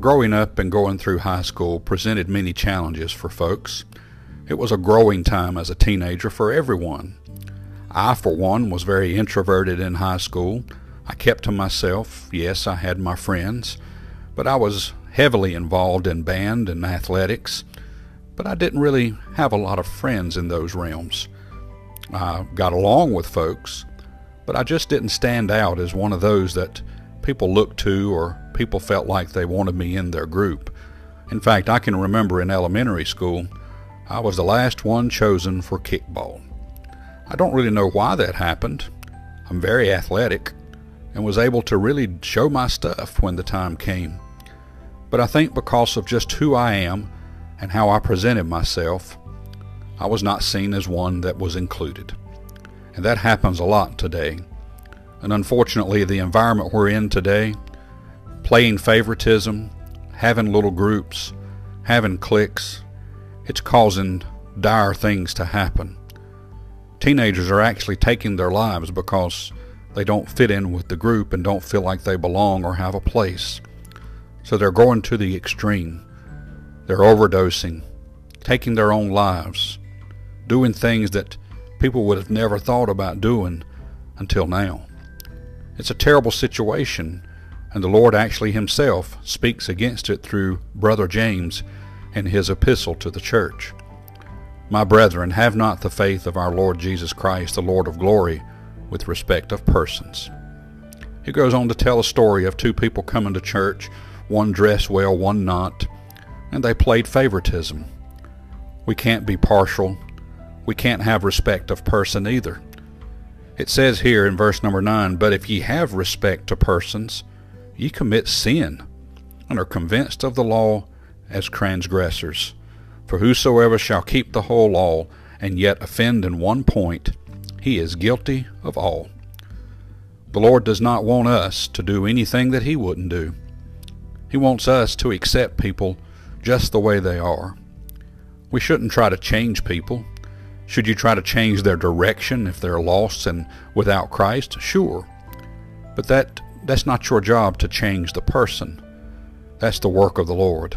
Growing up and going through high school presented many challenges for folks. It was a growing time as a teenager for everyone. I, for one, was very introverted in high school. I kept to myself. Yes, I had my friends, but I was heavily involved in band and athletics. But I didn't really have a lot of friends in those realms. I got along with folks, but I just didn't stand out as one of those that people looked to or people felt like they wanted me in their group. In fact, I can remember in elementary school, I was the last one chosen for kickball. I don't really know why that happened. I'm very athletic and was able to really show my stuff when the time came. But I think because of just who I am and how I presented myself, I was not seen as one that was included. And that happens a lot today. And unfortunately, the environment we're in today, playing favoritism, having little groups, having cliques, it's causing dire things to happen. Teenagers are actually taking their lives because they don't fit in with the group and don't feel like they belong or have a place. So they're going to the extreme. They're overdosing, taking their own lives, doing things that people would have never thought about doing until now. It's a terrible situation, and the Lord actually Himself speaks against it through Brother James in his epistle to the church. My brethren, have not the faith of our Lord Jesus Christ, the Lord of glory, with respect of persons. He goes on to tell a story of two people coming to church, one dressed well, one not, and they played favoritism. We can't be partial. We can't have respect of person either. It says here in verse number 9, But if ye have respect to persons, ye commit sin, and are convinced of the law as transgressors. For whosoever shall keep the whole law, and yet offend in one point, he is guilty of all. The Lord does not want us to do anything that He wouldn't do. He wants us to accept people just the way they are. We shouldn't try to change people. Should you try to change their direction if they're lost and without Christ? Sure. But that that's not your job to change the person. That's the work of the Lord.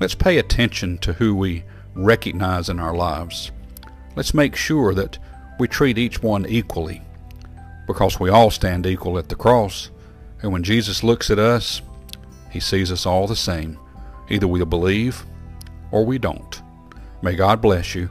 Let's pay attention to who we recognize in our lives. Let's make sure that we treat each one equally because we all stand equal at the cross. And when Jesus looks at us, he sees us all the same. Either we believe or we don't. May God bless you